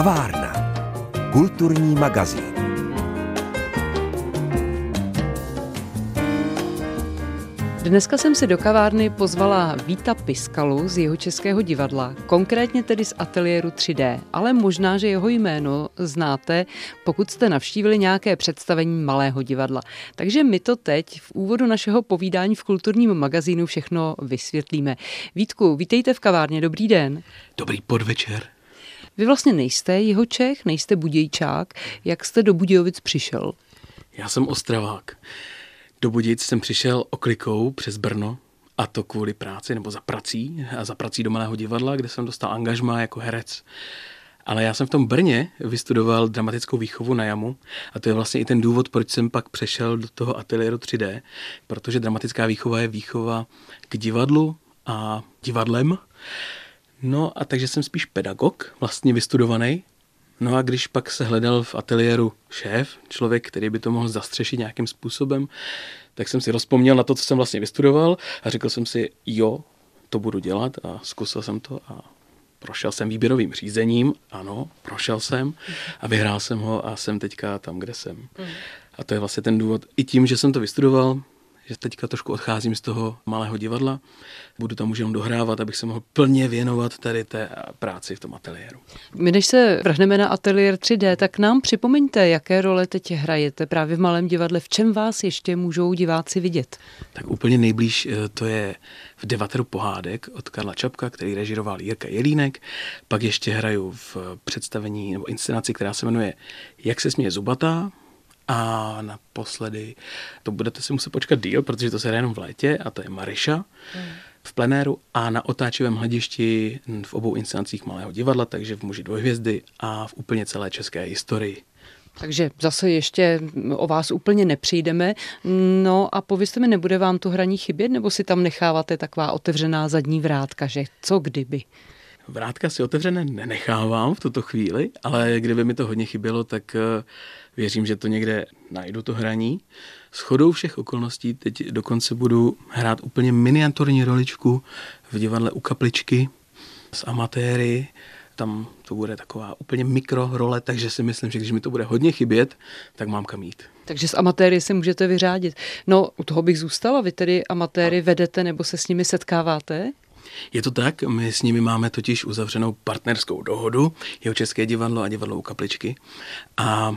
Kavárna. Kulturní magazín. Dneska jsem si do kavárny pozvala Víta Piskalu z jeho českého divadla, konkrétně tedy z ateliéru 3D, ale možná, že jeho jméno znáte, pokud jste navštívili nějaké představení malého divadla. Takže my to teď v úvodu našeho povídání v kulturním magazínu všechno vysvětlíme. Vítku, vítejte v kavárně, dobrý den. Dobrý podvečer. Vy vlastně nejste jeho Čech, nejste Budějčák. Jak jste do Budějovic přišel? Já jsem Ostravák. Do Budějic jsem přišel oklikou přes Brno, a to kvůli práci nebo za prací, a za prací do Malého divadla, kde jsem dostal angažma jako herec. Ale já jsem v tom Brně vystudoval dramatickou výchovu na jamu a to je vlastně i ten důvod, proč jsem pak přešel do toho ateliéru 3D, protože dramatická výchova je výchova k divadlu a divadlem. No a takže jsem spíš pedagog, vlastně vystudovaný, No a když pak se hledal v ateliéru šéf, člověk, který by to mohl zastřešit nějakým způsobem, tak jsem si rozpomněl na to, co jsem vlastně vystudoval a řekl jsem si, jo, to budu dělat a zkusil jsem to a prošel jsem výběrovým řízením, ano, prošel jsem a vyhrál jsem ho a jsem teďka tam, kde jsem. Mm. A to je vlastně ten důvod. I tím, že jsem to vystudoval, že teďka trošku odcházím z toho malého divadla, budu tam už jenom dohrávat, abych se mohl plně věnovat tady té práci v tom ateliéru. My než se vrhneme na ateliér 3D, tak nám připomeňte, jaké role teď hrajete právě v malém divadle, v čem vás ještě můžou diváci vidět? Tak úplně nejblíž eh, to je v Devateru pohádek od Karla Čapka, který režiroval Jirka Jelínek. Pak ještě hraju v představení nebo inscenaci, která se jmenuje Jak se směje zubatá, a naposledy, to budete si muset počkat díl, protože to se hraje jenom v létě, a to je Mariša hmm. v plenéru a na otáčivém hledišti v obou instancích Malého divadla, takže v Muži dvojhvězdy a v úplně celé české historii. Takže zase ještě o vás úplně nepřijdeme. No a povězte mi, nebude vám to hraní chybět, nebo si tam necháváte taková otevřená zadní vrátka, že co kdyby? Vrátka si otevřené nenechávám v tuto chvíli, ale kdyby mi to hodně chybělo, tak eh, věřím, že to někde najdu to hraní. S chodou všech okolností teď dokonce budu hrát úplně miniaturní roličku v divadle u kapličky s amatéry. Tam to bude taková úplně mikro role, takže si myslím, že když mi to bude hodně chybět, tak mám kam jít. Takže s amatéry si můžete vyřádit. No, u toho bych zůstala. Vy tedy amatéry vedete nebo se s nimi setkáváte? Je to tak, my s nimi máme totiž uzavřenou partnerskou dohodu, jeho České divadlo a divadlo u Kapličky. A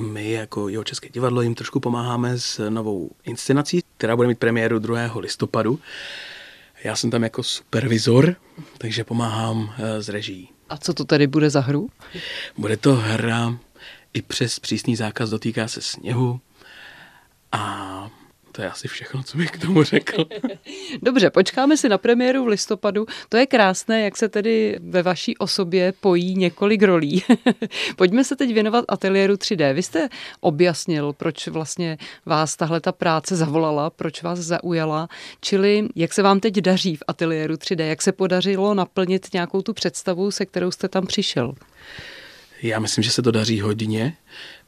my jako jeho České divadlo jim trošku pomáháme s novou inscenací, která bude mít premiéru 2. listopadu. Já jsem tam jako supervizor, takže pomáhám eh, s režií. A co to tady bude za hru? Bude to hra i přes přísný zákaz dotýká se sněhu a to je asi všechno, co bych k tomu řekl. Dobře, počkáme si na premiéru v listopadu. To je krásné, jak se tedy ve vaší osobě pojí několik rolí. Pojďme se teď věnovat ateliéru 3D. Vy jste objasnil, proč vlastně vás tahle ta práce zavolala, proč vás zaujala, čili jak se vám teď daří v ateliéru 3D, jak se podařilo naplnit nějakou tu představu, se kterou jste tam přišel. Já myslím, že se to daří hodně.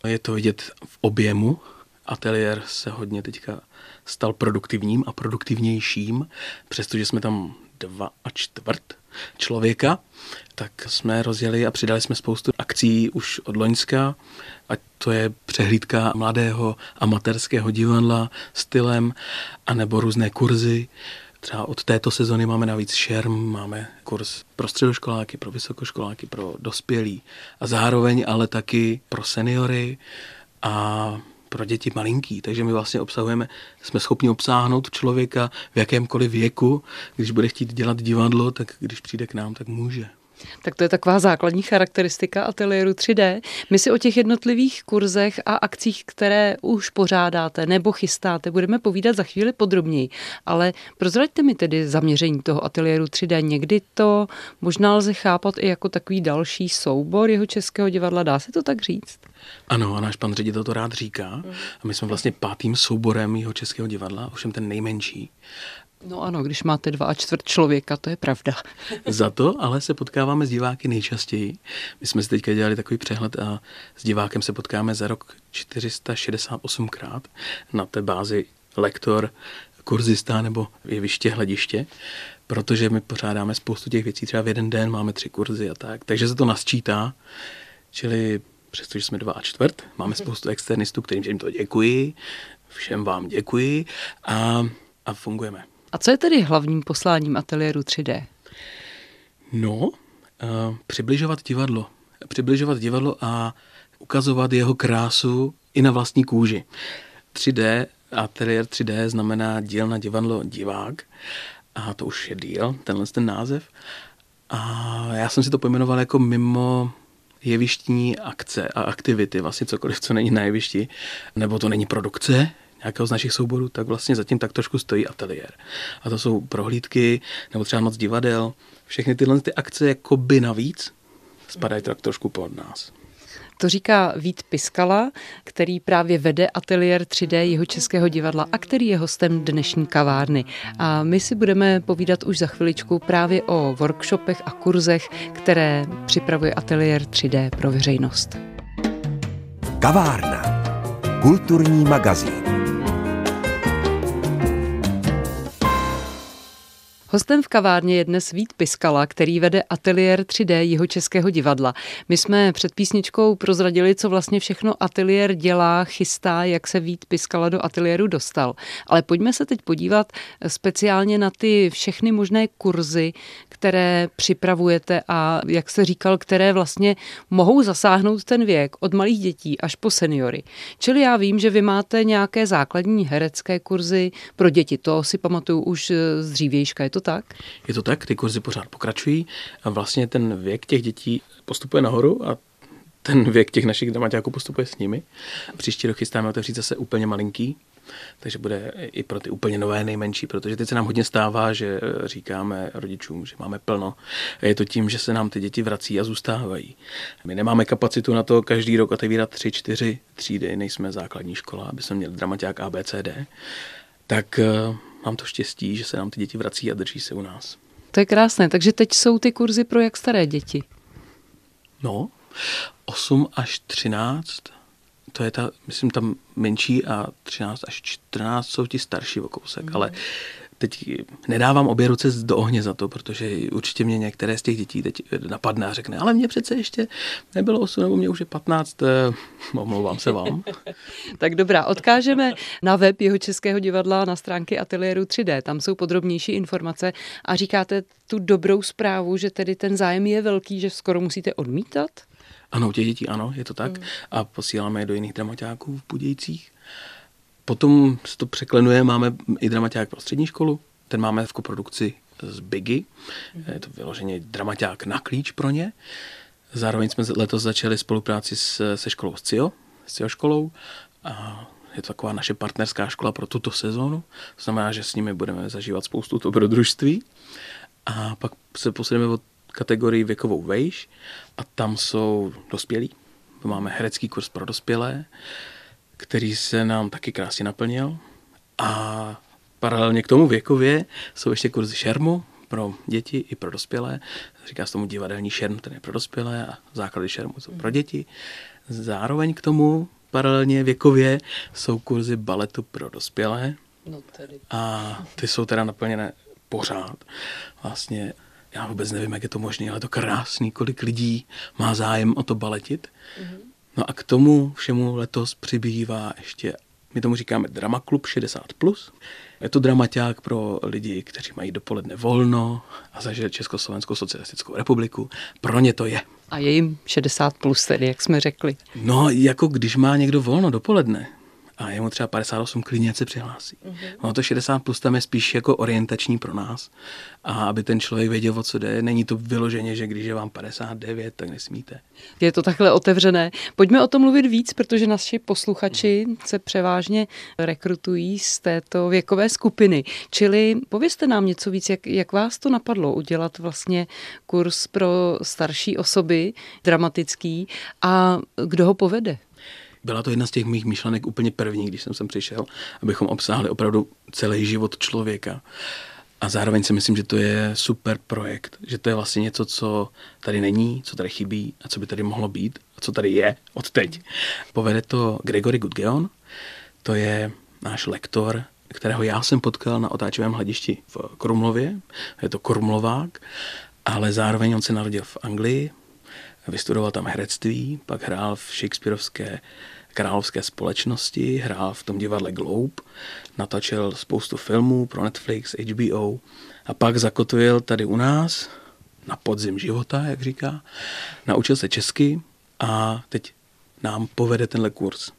Je to vidět v objemu ateliér se hodně teďka stal produktivním a produktivnějším, přestože jsme tam dva a čtvrt člověka, tak jsme rozjeli a přidali jsme spoustu akcí už od Loňska, ať to je přehlídka mladého amatérského divadla stylem, anebo různé kurzy. Třeba od této sezony máme navíc šerm, máme kurz pro středoškoláky, pro vysokoškoláky, pro dospělí a zároveň ale taky pro seniory. A pro děti malinký, takže my vlastně obsahujeme, jsme schopni obsáhnout člověka v jakémkoliv věku, když bude chtít dělat divadlo, tak když přijde k nám, tak může. Tak to je taková základní charakteristika ateliéru 3D. My si o těch jednotlivých kurzech a akcích, které už pořádáte nebo chystáte, budeme povídat za chvíli podrobněji. Ale prozraďte mi tedy zaměření toho ateliéru 3D. Někdy to možná lze chápat i jako takový další soubor jeho českého divadla. Dá se to tak říct? Ano, a náš pan ředitel to rád říká. A my jsme vlastně pátým souborem jeho českého divadla, ovšem ten nejmenší. No ano, když máte dva a čtvrt člověka, to je pravda. Za to ale se potkáváme s diváky nejčastěji. My jsme si teďka dělali takový přehled a s divákem se potkáme za rok 468krát na té bázi lektor, kurzista nebo jeviště, hlediště, protože my pořádáme spoustu těch věcí, třeba v jeden den máme tři kurzy a tak, takže se to nasčítá. Čili přestože jsme dva a čtvrt, máme spoustu externistů, kterým jim to děkuji, všem vám děkuji. A, a fungujeme. A co je tedy hlavním posláním ateliéru 3D? No, uh, přibližovat divadlo. Přibližovat divadlo a ukazovat jeho krásu i na vlastní kůži. 3D, ateliér 3D znamená dílna divadlo divák a to už je díl, tenhle ten název. A já jsem si to pojmenoval jako mimo jevištní akce a aktivity, vlastně cokoliv, co není na jevišti, nebo to není produkce nějakého z našich souborů, tak vlastně zatím tak trošku stojí ateliér. A to jsou prohlídky, nebo třeba moc divadel, všechny tyhle ty akce jako by navíc spadají tak trošku pod nás. To říká Vít Piskala, který právě vede ateliér 3D jeho českého divadla a který je hostem dnešní kavárny. A my si budeme povídat už za chviličku právě o workshopech a kurzech, které připravuje ateliér 3D pro veřejnost. Kavárna. Kulturní magazín. Hostem v kavárně je dnes Vít Piskala, který vede ateliér 3D jeho českého divadla. My jsme před písničkou prozradili, co vlastně všechno ateliér dělá, chystá, jak se Vít Piskala do ateliéru dostal. Ale pojďme se teď podívat speciálně na ty všechny možné kurzy, které připravujete a, jak se říkal, které vlastně mohou zasáhnout ten věk od malých dětí až po seniory. Čili já vím, že vy máte nějaké základní herecké kurzy pro děti. To si pamatuju už z dřívějška. Je to tak? Je to tak, ty kurzy pořád pokračují a vlastně ten věk těch dětí postupuje nahoru a ten věk těch našich dramaťáků postupuje s nimi. Příští rok chystáme otevřít zase úplně malinký, takže bude i pro ty úplně nové nejmenší, protože teď se nám hodně stává, že říkáme rodičům, že máme plno. Je to tím, že se nám ty děti vrací a zůstávají. My nemáme kapacitu na to každý rok otevírat tři, čtyři třídy, nejsme základní škola, aby jsme měli dramaťák ABCD. Tak eh, mám to štěstí, že se nám ty děti vrací a drží se u nás. To je krásné. Takže teď jsou ty kurzy pro jak staré děti? No, 8 až 13, to je ta, myslím, tam menší a 13 až 14 jsou ti starší o kousek, mm. ale teď nedávám obě ruce do ohně za to, protože určitě mě některé z těch dětí teď napadne a řekne, ale mě přece ještě nebylo 8 nebo mě už je 15, eh, omlouvám se vám. tak dobrá, odkážeme na web jeho Českého divadla na stránky ateliéru 3D, tam jsou podrobnější informace a říkáte tu dobrou zprávu, že tedy ten zájem je velký, že skoro musíte odmítat? Ano, u těch dětí ano, je to tak. Mm. A posíláme je do jiných dramaťáků v Budějcích. Potom se to překlenuje, máme i dramaťák pro střední školu, ten máme v koprodukci z Biggy, mm-hmm. je to vyloženě dramaťák na klíč pro ně. Zároveň jsme letos začali spolupráci s, se školou SCIO, s CIO školou a je to taková naše partnerská škola pro tuto sezónu. To znamená, že s nimi budeme zažívat spoustu dobrodružství. A pak se posuneme od kategorii věkovou vejš a tam jsou dospělí. Máme herecký kurz pro dospělé, který se nám taky krásně naplnil. A paralelně k tomu věkově jsou ještě kurzy šermu pro děti i pro dospělé. Říká se tomu divadelní šerm, ten je pro dospělé a základy šermu jsou pro děti. Zároveň k tomu paralelně věkově jsou kurzy baletu pro dospělé. No tedy. A ty jsou teda naplněné pořád. Vlastně já vůbec nevím, jak je to možné, ale to krásný, kolik lidí má zájem o to baletit. Mm-hmm. No a k tomu všemu letos přibývá ještě, my tomu říkáme Drama Club 60+. Plus. Je to dramaťák pro lidi, kteří mají dopoledne volno a zažili Československou socialistickou republiku. Pro ně to je. A je jim 60 plus tedy, jak jsme řekli. No, jako když má někdo volno dopoledne, a je mu třeba 58, klidně se přihlásí. Mm-hmm. Ono to 60 plus tam je spíš jako orientační pro nás. A aby ten člověk věděl, o co jde, není to vyloženě, že když je vám 59, tak nesmíte. Je to takhle otevřené. Pojďme o tom mluvit víc, protože naši posluchači mm-hmm. se převážně rekrutují z této věkové skupiny. Čili povězte nám něco víc, jak, jak vás to napadlo udělat vlastně kurz pro starší osoby, dramatický, a kdo ho povede? Byla to jedna z těch mých myšlenek úplně první, když jsem sem přišel, abychom obsáhli opravdu celý život člověka. A zároveň si myslím, že to je super projekt, že to je vlastně něco, co tady není, co tady chybí a co by tady mohlo být a co tady je od teď. Povede to Gregory Gudgeon, to je náš lektor, kterého já jsem potkal na otáčivém hledišti v Krumlově, je to Krumlovák, ale zároveň on se narodil v Anglii, vystudoval tam herectví, pak hrál v Shakespeareovské královské společnosti, hrál v tom divadle Globe, natočil spoustu filmů pro Netflix, HBO a pak zakotvil tady u nás na podzim života, jak říká. Naučil se česky a teď nám povede tenhle kurz.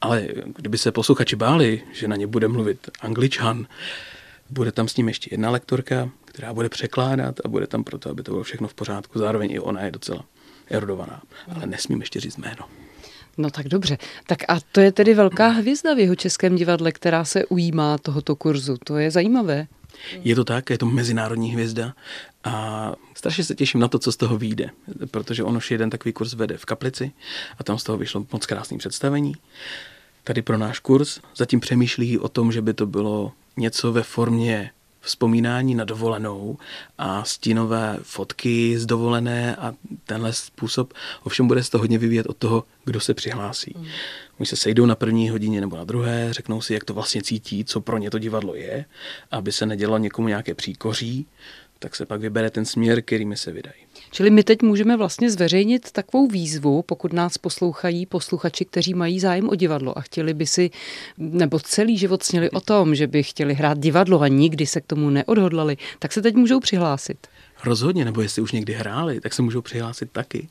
Ale kdyby se posluchači báli, že na ně bude mluvit angličan, bude tam s ním ještě jedna lektorka, která bude překládat a bude tam proto, aby to bylo všechno v pořádku. Zároveň i ona je docela erudovaná, ale nesmím ještě říct jméno. No tak dobře. Tak a to je tedy velká hvězda v jeho českém divadle, která se ujímá tohoto kurzu. To je zajímavé. Je to tak, je to mezinárodní hvězda a strašně se těším na to, co z toho vyjde, protože on už jeden takový kurz vede v Kaplici a tam z toho vyšlo moc krásný představení. Tady pro náš kurz zatím přemýšlí o tom, že by to bylo něco ve formě vzpomínání na dovolenou a stínové fotky z dovolené a tenhle způsob. Ovšem bude se to hodně vyvíjet od toho, kdo se přihlásí. Mm. Oni se sejdou na první hodině nebo na druhé, řeknou si, jak to vlastně cítí, co pro ně to divadlo je, aby se nedělo někomu nějaké příkoří, tak se pak vybere ten směr, kterými se vydají. Čili my teď můžeme vlastně zveřejnit takovou výzvu, pokud nás poslouchají posluchači, kteří mají zájem o divadlo a chtěli by si, nebo celý život sněli o tom, že by chtěli hrát divadlo a nikdy se k tomu neodhodlali, tak se teď můžou přihlásit. Rozhodně, nebo jestli už někdy hráli, tak se můžou přihlásit taky.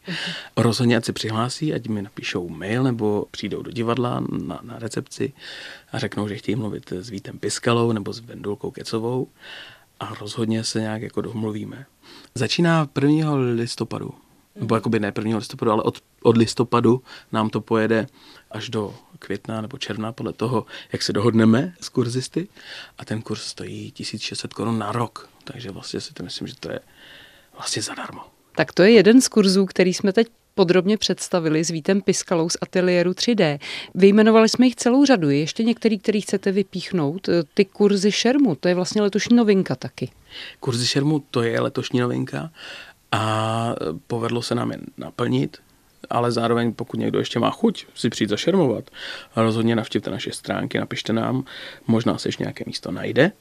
Rozhodně, ať se přihlásí, ať mi napíšou mail nebo přijdou do divadla na, na recepci a řeknou, že chtějí mluvit s Vítem Piskalou nebo s Vendulkou Kecovou a rozhodně se nějak jako domluvíme. Začíná 1. listopadu, nebo jakoby ne 1. listopadu, ale od, od listopadu nám to pojede až do května nebo června, podle toho, jak se dohodneme s kurzisty. A ten kurz stojí 1600 korun na rok, takže vlastně si to myslím, že to je vlastně zadarmo. Tak to je jeden z kurzů, který jsme teď podrobně představili s Vítem Piskalou z ateliéru 3D. Vyjmenovali jsme jich celou řadu. Je ještě některý, který chcete vypíchnout? Ty kurzy šermu, to je vlastně letošní novinka taky. Kurzy šermu, to je letošní novinka a povedlo se nám je naplnit, ale zároveň pokud někdo ještě má chuť si přijít zašermovat, rozhodně navštivte naše stránky, napište nám, možná se ještě nějaké místo najde.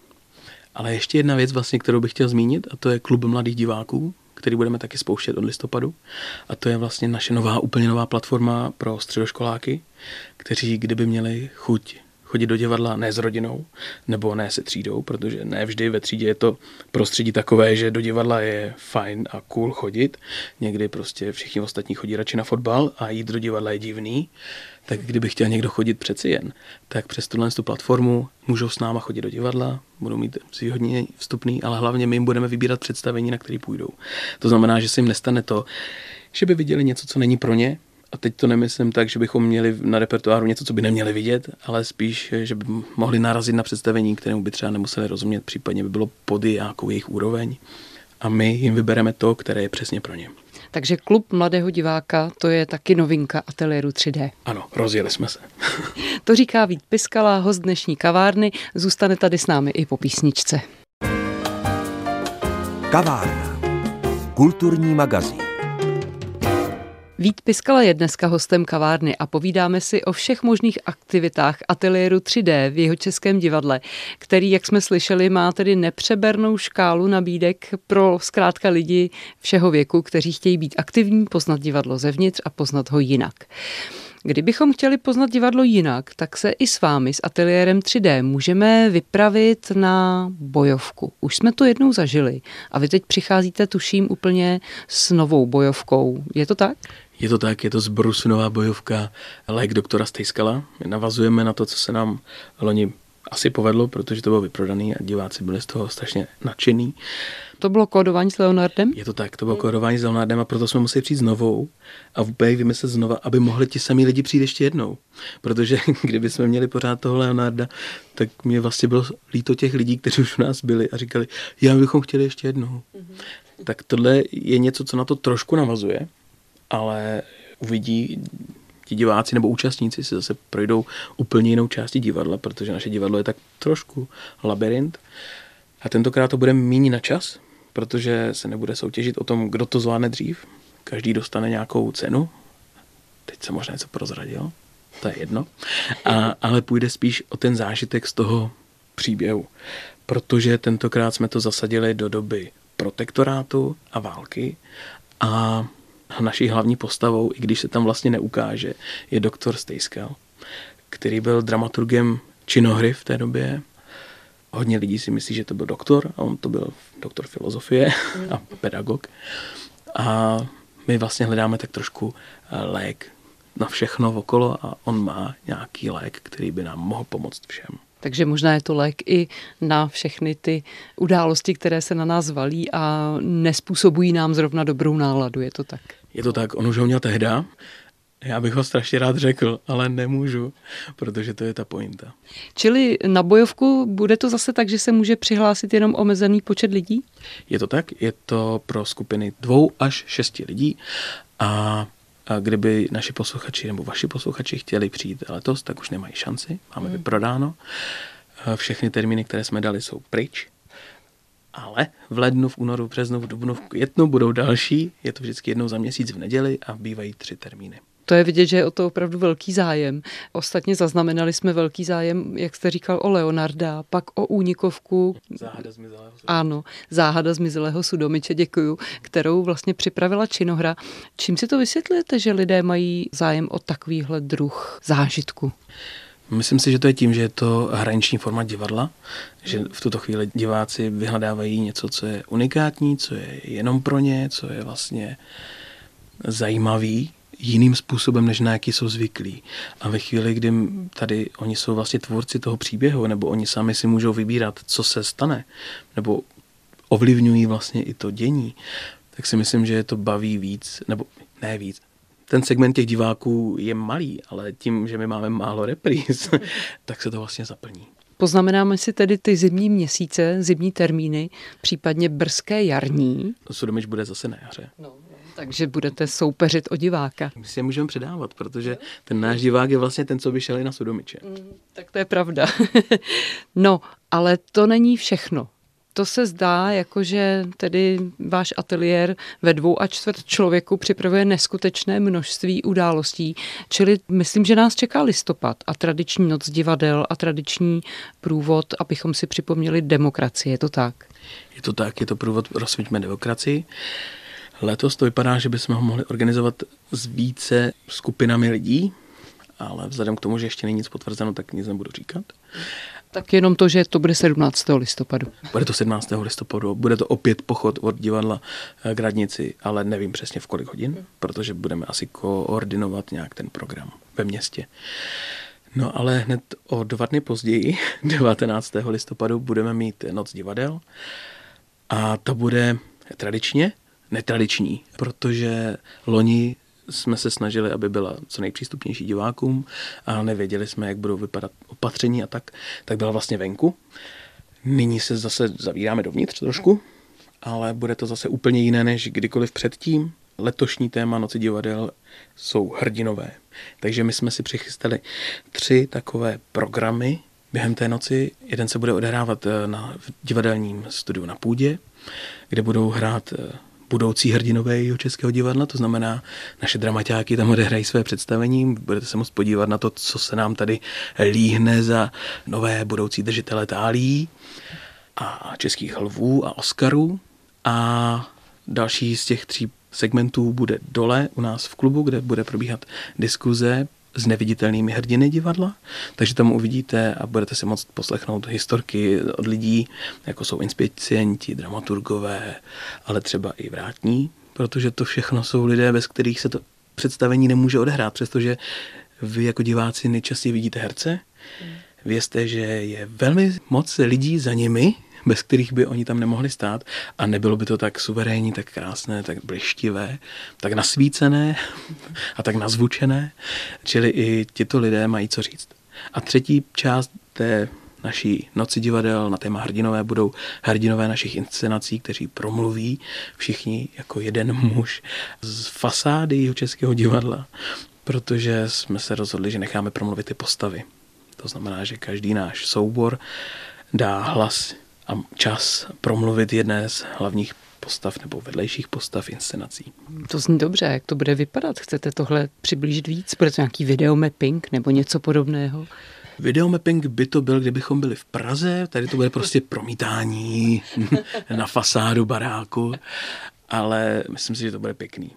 Ale ještě jedna věc, vlastně, kterou bych chtěl zmínit, a to je klub mladých diváků, který budeme taky spouštět od listopadu. A to je vlastně naše nová, úplně nová platforma pro středoškoláky, kteří kdyby měli chuť chodit do divadla ne s rodinou, nebo ne se třídou, protože ne vždy ve třídě je to prostředí takové, že do divadla je fajn a cool chodit. Někdy prostě všichni ostatní chodí radši na fotbal a jít do divadla je divný. Tak kdyby chtěl někdo chodit přeci jen, tak přes tuhle tu platformu můžou s náma chodit do divadla, budou mít zvýhodně vstupný, ale hlavně my jim budeme vybírat představení, na který půjdou. To znamená, že se jim nestane to, že by viděli něco, co není pro ně, a teď to nemyslím tak, že bychom měli na repertoáru něco, co by neměli vidět, ale spíš, že by mohli narazit na představení, kterému by třeba nemuseli rozumět, případně by bylo pod nějakou jejich úroveň. A my jim vybereme to, které je přesně pro ně. Takže klub mladého diváka, to je taky novinka ateliéru 3D. Ano, rozjeli jsme se. to říká Vít Piskala, host dnešní kavárny. Zůstane tady s námi i po písničce. Kavárna. Kulturní magazín. Vít Piskala je dneska hostem kavárny a povídáme si o všech možných aktivitách ateliéru 3D v jeho českém divadle, který, jak jsme slyšeli, má tedy nepřebernou škálu nabídek pro zkrátka lidi všeho věku, kteří chtějí být aktivní, poznat divadlo zevnitř a poznat ho jinak. Kdybychom chtěli poznat divadlo jinak, tak se i s vámi, s ateliérem 3D, můžeme vypravit na bojovku. Už jsme to jednou zažili a vy teď přicházíte, tuším, úplně s novou bojovkou. Je to tak? Je to tak, je to zbrusunová bojovka Lék doktora Stejskala. My navazujeme na to, co se nám loni asi povedlo, protože to bylo vyprodaný a diváci byli z toho strašně nadšení. To bylo kódování s Leonardem? Je to tak, to bylo kódování s Leonardem a proto jsme museli přijít znovu a úplně vymyslet znova, aby mohli ti samí lidi přijít ještě jednou. Protože kdyby jsme měli pořád toho Leonarda, tak mě vlastně bylo líto těch lidí, kteří už u nás byli a říkali, já bychom chtěli ještě jednou. Mm-hmm. Tak tohle je něco, co na to trošku navazuje ale uvidí ti diváci nebo účastníci si zase projdou úplně jinou části divadla, protože naše divadlo je tak trošku labirint. A tentokrát to bude méně na čas, protože se nebude soutěžit o tom, kdo to zvládne dřív. Každý dostane nějakou cenu. Teď se možná něco prozradil, to je jedno. A, ale půjde spíš o ten zážitek z toho příběhu. Protože tentokrát jsme to zasadili do doby protektorátu a války a Naší hlavní postavou, i když se tam vlastně neukáže, je doktor Stejskal, který byl dramaturgem činohry v té době. Hodně lidí si myslí, že to byl doktor, a on to byl doktor filozofie a pedagog. A my vlastně hledáme tak trošku eh, lék na všechno okolo a on má nějaký lék, který by nám mohl pomoct všem. Takže možná je to lék i na všechny ty události, které se na nás valí a nespůsobují nám zrovna dobrou náladu, je to tak? Je to tak, on už ho měl tehda, já bych ho strašně rád řekl, ale nemůžu, protože to je ta pointa. Čili na bojovku bude to zase tak, že se může přihlásit jenom omezený počet lidí? Je to tak, je to pro skupiny dvou až šesti lidí a a kdyby naši posluchači nebo vaši posluchači chtěli přijít letos, tak už nemají šanci. Máme hmm. vyprodáno. Všechny termíny, které jsme dali, jsou pryč. Ale v lednu, v únoru, v březnu, v dubnu, v květnu budou další. Je to vždycky jednou za měsíc v neděli a bývají tři termíny. To je vidět, že je o to opravdu velký zájem. Ostatně zaznamenali jsme velký zájem, jak jste říkal, o Leonarda, pak o únikovku. Záhada zmizelého sudomiče. Ano, záhada zmizelého sudomiče, děkuju, kterou vlastně připravila činohra. Čím si to vysvětlujete, že lidé mají zájem o takovýhle druh zážitku? Myslím si, že to je tím, že je to hraniční forma divadla, že v tuto chvíli diváci vyhledávají něco, co je unikátní, co je jenom pro ně, co je vlastně zajímavý jiným způsobem, než na jaký jsou zvyklí. A ve chvíli, kdy tady oni jsou vlastně tvůrci toho příběhu, nebo oni sami si můžou vybírat, co se stane, nebo ovlivňují vlastně i to dění, tak si myslím, že je to baví víc, nebo ne víc. Ten segment těch diváků je malý, ale tím, že my máme málo repríz, tak se to vlastně zaplní. Poznamenáme si tedy ty zimní měsíce, zimní termíny, případně brzké jarní. Sudomič bude zase na jaře. No. Takže budete soupeřit o diváka. My si je můžeme předávat, protože ten náš divák je vlastně ten, co by šel i na Sudomiče. Mm, tak to je pravda. no, ale to není všechno. To se zdá, jako že tedy váš ateliér ve dvou a čtvrt člověku připravuje neskutečné množství událostí. Čili myslím, že nás čeká listopad a tradiční noc divadel a tradiční průvod, abychom si připomněli demokracii. Je to tak? Je to tak, je to průvod Rozsvíťme demokracii. Letos to vypadá, že bychom ho mohli organizovat s více skupinami lidí, ale vzhledem k tomu, že ještě není nic potvrzeno, tak nic nebudu říkat. Tak jenom to, že to bude 17. listopadu. Bude to 17. listopadu, bude to opět pochod od divadla k radnici, ale nevím přesně v kolik hodin, protože budeme asi koordinovat nějak ten program ve městě. No ale hned o dva dny později, 19. listopadu, budeme mít Noc divadel a to bude tradičně netradiční, protože loni jsme se snažili, aby byla co nejpřístupnější divákům, ale nevěděli jsme, jak budou vypadat opatření a tak, tak byla vlastně venku. Nyní se zase zavíráme dovnitř trošku, ale bude to zase úplně jiné než kdykoliv předtím. Letošní téma Noci divadel jsou hrdinové. Takže my jsme si přichystali tři takové programy během té noci. Jeden se bude odehrávat eh, na divadelním studiu na půdě, kde budou hrát eh, budoucí hrdinové jeho českého divadla, to znamená, naše dramaťáky tam odehrají své představení, budete se moct podívat na to, co se nám tady líhne za nové budoucí držitele tálí a českých lvů a Oscarů. A další z těch tří segmentů bude dole u nás v klubu, kde bude probíhat diskuze s neviditelnými hrdiny divadla, takže tam uvidíte a budete si moct poslechnout historky od lidí, jako jsou inspicienti, dramaturgové, ale třeba i vrátní, protože to všechno jsou lidé, bez kterých se to představení nemůže odehrát, přestože vy jako diváci nejčastěji vidíte herce, vězte, že je velmi moc lidí za nimi, bez kterých by oni tam nemohli stát a nebylo by to tak suverénní, tak krásné, tak blištivé, tak nasvícené a tak nazvučené. Čili i tito lidé mají co říct. A třetí část té naší noci divadel na téma hrdinové budou hrdinové našich inscenací, kteří promluví všichni jako jeden muž z fasády jeho českého divadla, protože jsme se rozhodli, že necháme promluvit ty postavy. To znamená, že každý náš soubor dá hlas a čas promluvit jedné z hlavních postav nebo vedlejších postav inscenací. To zní dobře, jak to bude vypadat? Chcete tohle přiblížit víc? Bude to nějaký videomapping nebo něco podobného? Videomapping by to byl, kdybychom byli v Praze, tady to bude prostě promítání na fasádu baráku, ale myslím si, že to bude pěkný.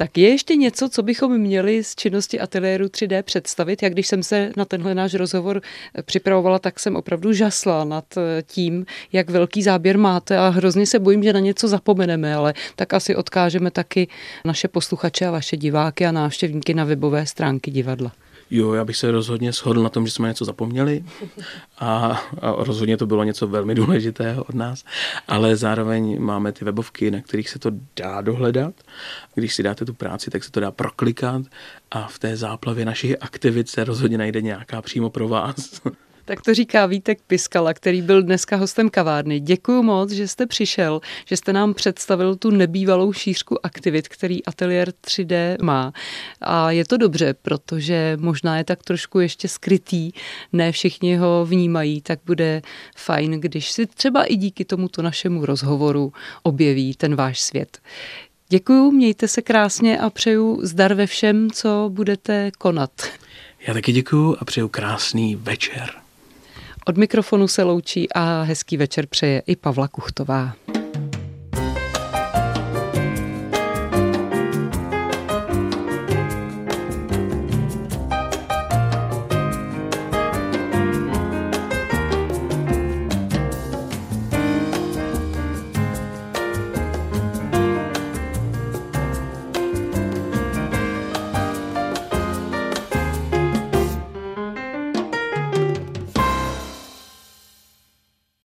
Tak je ještě něco, co bychom měli z činnosti ateliéru 3D představit? Jak když jsem se na tenhle náš rozhovor připravovala, tak jsem opravdu žasla nad tím, jak velký záběr máte a hrozně se bojím, že na něco zapomeneme, ale tak asi odkážeme taky naše posluchače a vaše diváky a návštěvníky na webové stránky divadla. Jo, já bych se rozhodně shodl na tom, že jsme něco zapomněli a, a rozhodně to bylo něco velmi důležitého od nás, ale zároveň máme ty webovky, na kterých se to dá dohledat. Když si dáte tu práci, tak se to dá proklikat a v té záplavě našich aktivit se rozhodně najde nějaká přímo pro vás. Tak to říká Vítek Piskala, který byl dneska hostem kavárny. Děkuji moc, že jste přišel, že jste nám představil tu nebývalou šířku aktivit, který ateliér 3D má. A je to dobře, protože možná je tak trošku ještě skrytý, ne všichni ho vnímají, tak bude fajn, když si třeba i díky tomuto našemu rozhovoru objeví ten váš svět. Děkuju, mějte se krásně a přeju zdar ve všem, co budete konat. Já taky děkuju a přeju krásný večer. Od mikrofonu se loučí a hezký večer přeje i Pavla Kuchtová.